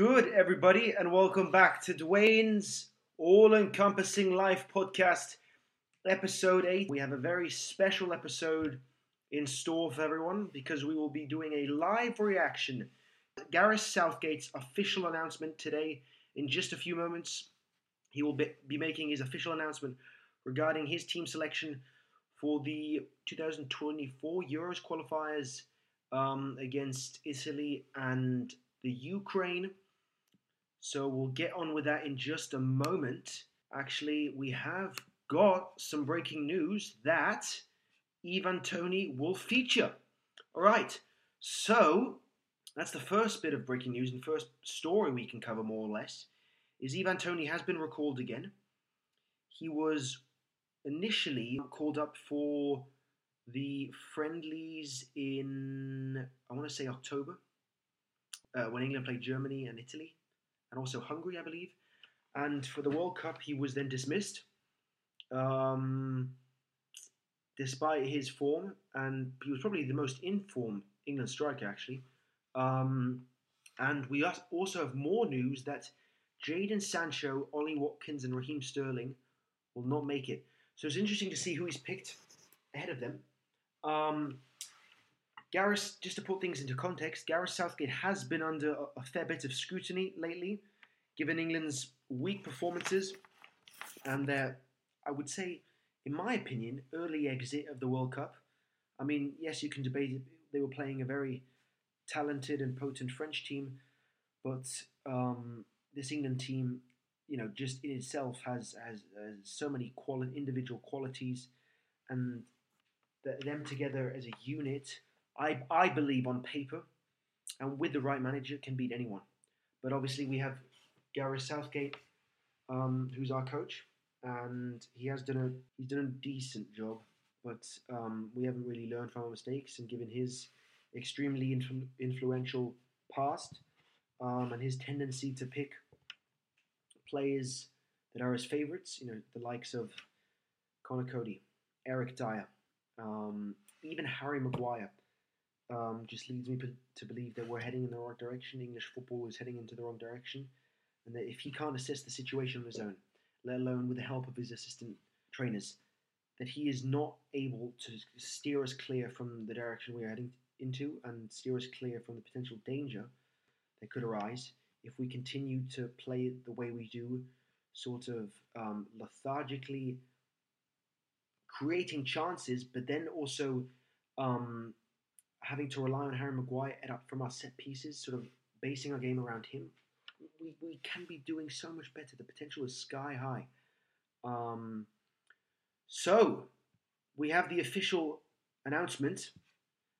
good, everybody, and welcome back to Dwayne's All Encompassing Life podcast, episode 8. We have a very special episode in store for everyone because we will be doing a live reaction. Gareth Southgate's official announcement today. In just a few moments, he will be, making his official announcement regarding his team selection for the 2024 Euros qualifiers um, against Italy and the Ukraine. So we'll get on with that in just a moment. Actually, we have got some breaking news that Ivan Toney will feature. All right, so that's the first bit of breaking news and first story we can cover more or less. Is Ivan Toney has been recalled again. He was initially called up for the friendlies in I want to say October uh, when England played Germany and Italy, and also Hungary, I believe. And for the World Cup, he was then dismissed, um, despite his form, and he was probably the most informed England striker actually. Um, and we also have more news that Jadon Sancho, Ollie Watkins, and Raheem Sterling will not make it. So it's interesting to see who he's picked ahead of them. Um, Gareth, just to put things into context, Gareth Southgate has been under a, fair bit of scrutiny lately, given England's weak performances and their, I would say, in my opinion, early exit of the World Cup. I mean, yes, you can debate it. They were playing a very talented and potent French team, but um, this England team, you know, just in itself has has, has so many quali- individual qualities, and the, them together as a unit I, I believe on paper and with the right manager can beat anyone. But obviously we have Gareth Southgate, um, who's our coach, and he has done a he's done a decent job. But um, we haven't really learned from our mistakes, and given his extremely influ- influential past um, and his tendency to pick players that are his favourites, you know, the likes of Conor Coady, Eric Dier, um, even Harry Maguire um, just leads me to believe that we're heading in the wrong direction. English football is heading into the wrong direction, and that if he can't assess the situation on his own, let alone with the help of his assistant trainers, that he is not able to steer us clear from the direction we are heading into and steer us clear from the potential danger that could arise if we continue to play the way we do, sort of um, lethargically creating chances, but then also um, having to rely on Harry Maguire up from our set pieces, sort of basing our game around him, we, we can be doing so much better. The potential is sky high. Um, so, we have the official announcement,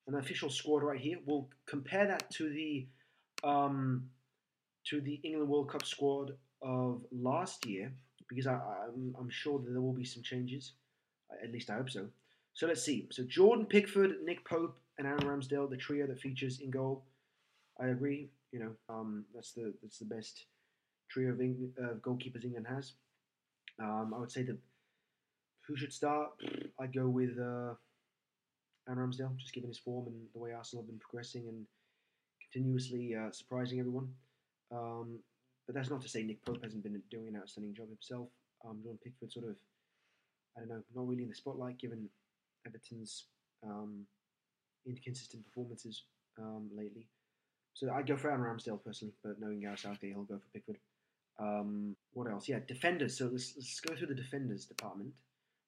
an official squad right here. We'll compare that to the um, to the England World Cup squad of last year because I, I'm, I'm sure that there will be some changes. At least I hope so. So let's see. So Jordan Pickford, Nick Pope, and Aaron Ramsdale, the trio that features in goal. I agree. You know, um, that's the that's the best trio of uh, goalkeepers England has. Um, I would say that who should start? I'd go with uh, Aaron Ramsdale, just given his form and the way Arsenal have been progressing and continuously uh, surprising everyone. Um, but that's not to say Nick Pope hasn't been doing an outstanding job himself. Um, Pickford sort of, I don't know, not really in the spotlight given Everton's um, inconsistent performances um, lately. So I'd go for Aaron Ramsdale personally, but knowing Gareth Southgate, he'll go for Pickford. Um, what else? Yeah, defenders. So let's, let's go through the defenders department.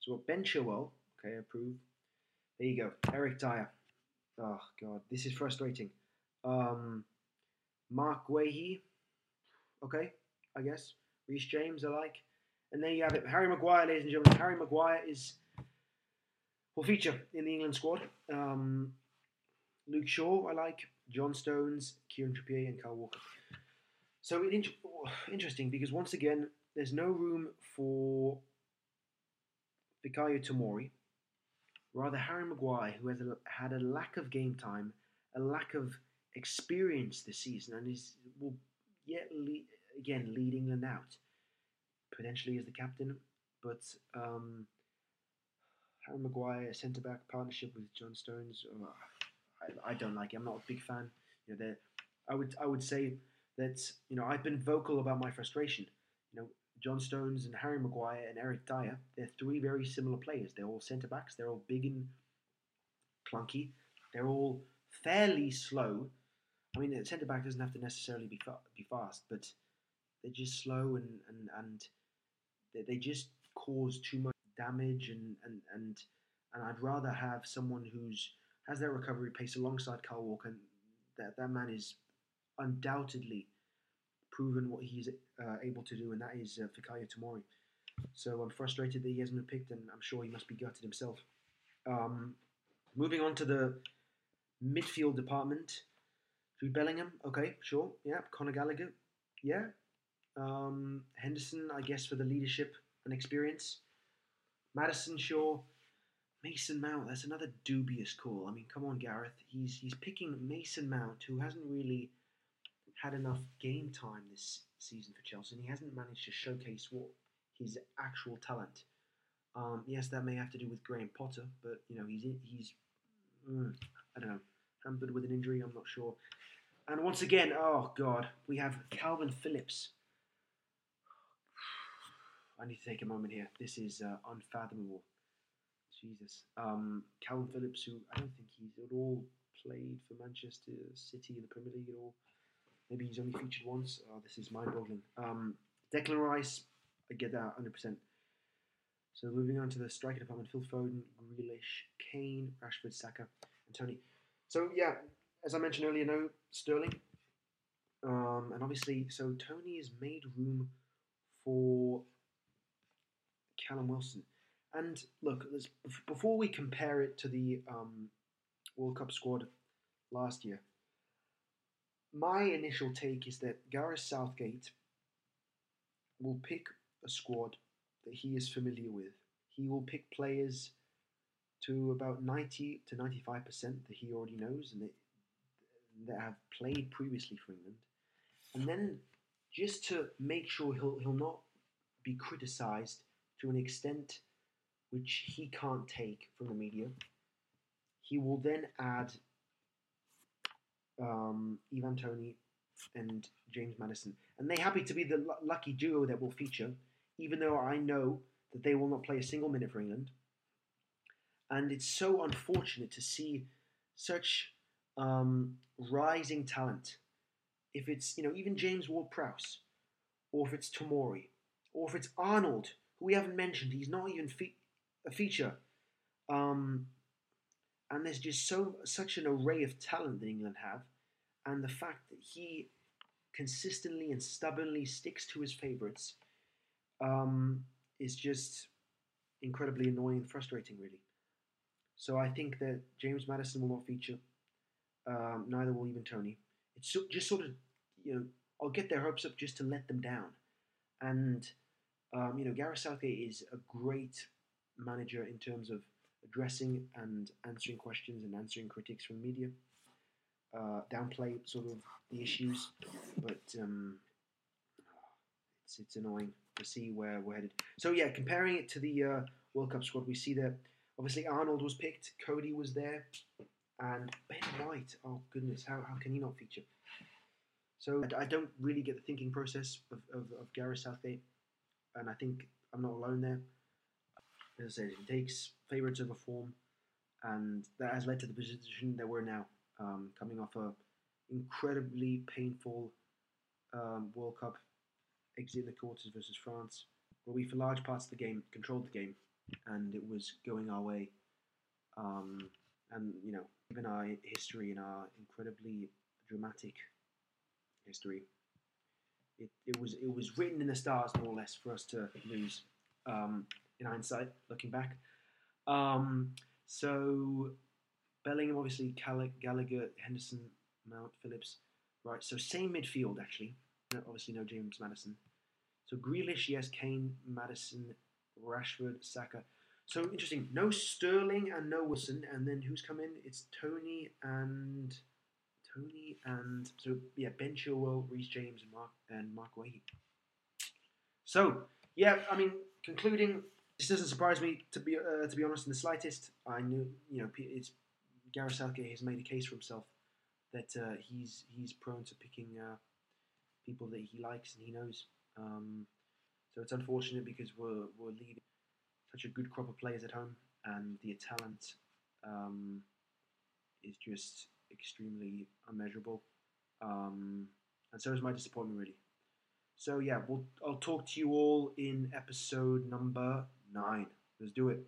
So we've got Ben Chilwell. Okay, approve. There you go. Eric Dier. Oh, God. This is frustrating. Um, Marc Guéhi. Okay, I guess. Reece James, I like. And there you have it. Harry Maguire, ladies and gentlemen. Harry Maguire is will feature in the England squad. Um, Luke Shaw, I like. John Stones, Kieran Trippier, and Kyle Walker. So it, interesting because once again, there's no room for Fikayo Tomori. Rather, Harry Maguire, who has a, had a lack of game time, a lack of experience this season, and is will yet again lead England out, potentially as the captain. But um, Harry Maguire centre back partnership with John Stones. Oh, I, I, don't like it. I'm not a big fan. You know, I would I would say that you know I've been vocal about my frustration. You know, John Stones and Harry Maguire and Eric Dier, they're three very similar players. They're all centre backs. They're all big and clunky. They're all fairly slow. I mean, a centre back doesn't have to necessarily be fa- be fast, but they're just slow and and and they, they just cause too much damage and and and and I'd rather have someone who's has their recovery pace alongside Kyle Walker. And that that man is undoubtedly proven what he's uh, able to do, and that is uh, Fikayo Tomori. So I'm frustrated that he hasn't been picked, and I'm sure he must be gutted himself. Um, moving on to the midfield department, Jude Bellingham, okay, sure, yeah. Conor Gallagher, yeah. Um, Henderson, I guess, for the leadership and experience. Maddison, Shaw, Mason Mount, that's another dubious call. I mean, come on, Gareth. He's he's picking Mason Mount, who hasn't really had enough game time this season for Chelsea, and he hasn't managed to showcase what his actual talent. Um, yes, that may have to do with Graham Potter, but you know he's he's mm, I don't know hampered with an injury. I'm not sure. And once again, oh god, we have Kalvin Phillips. I need to take a moment here. This is uh, unfathomable. Jesus. Um, Kalvin Phillips, who I don't think he's at all played for Manchester City in the Premier League at all. Maybe he's only featured once. Oh, this is mind-boggling. Um, Declan Rice, I get that 100%. So moving on to the striker department, Phil Foden, Grealish, Kane, Rashford, Saka, and Toney. So yeah, as I mentioned earlier, no Sterling. Um, and obviously, so Toney has made room for Callum Wilson. And look, before we compare it to the um, World Cup squad last year, my initial take is that Gareth Southgate will pick a squad that he is familiar with. He will pick players to about 90 to 95% that he already knows and that, that have played previously for England. And then just to make sure he'll, he'll not be criticised to an extent which he can't take from the media. He will then add um, Ivan Toney and James Maddison, and they happy to be the l- lucky duo that will feature, even though I know that they will not play a single minute for England. And it's so unfortunate to see such um, rising talent. If it's you know even James Ward-Prowse, or if it's Tomori, or if it's Arnold, who we haven't mentioned, he's not even fe- a feature. Um, and there's just so such an array of talent that England have, and the fact that he consistently and stubbornly sticks to his favourites um, is just incredibly annoying and frustrating, really. So I think that James Maddison will not feature. Um, neither will Ivan Toney. It's so, just sort of, you know, I'll get their hopes up just to let them down. And, um, you know, Gareth Southgate is a great manager in terms of addressing and answering questions and answering critics from media. Uh, downplay sort of the issues, but um, it's it's annoying to see where we're headed. So yeah, comparing it to the uh, World Cup squad, we see that obviously Arnold was picked, Coady was there, and Ben White. Oh goodness, how, how can he not feature? So I, I don't really get the thinking process of, of, of Gareth Southgate, and I think I'm not alone there as I said, he takes favourites over form, and that has led to the position that we're now, um, coming off a incredibly painful um, World Cup exit in the quarters versus France, where we, for large parts of the game, controlled the game, and it was going our way. Um, and you know, given our history and our incredibly dramatic history, it, it was it was written in the stars more or less for us to lose. Um, in hindsight, looking back. Um, so Bellingham, obviously, Gallagher, Henderson, Mount, Phillips. Right, so same midfield actually. Obviously, no James Maddison. So Grealish, yes, Kane, Maddison, Rashford, Saka. So interesting. No Sterling and no Wilson, and then who's come in? It's Toney and Toney and so yeah, Ben Chilwell, Reece James, and Marc and Marc Guéhi. So yeah, I mean, concluding, this doesn't surprise me to be uh, to be honest in the slightest. I knew you know it's Gareth Southgate has made a case for himself that uh, he's he's prone to picking uh, people that he likes and he knows. Um, so it's unfortunate because we're we're leaving such a good crop of players at home, and the talent um, is just extremely unmeasurable. Um, and so is my disappointment, really. So yeah, we'll I'll talk to you all in episode number nine. Let's do it.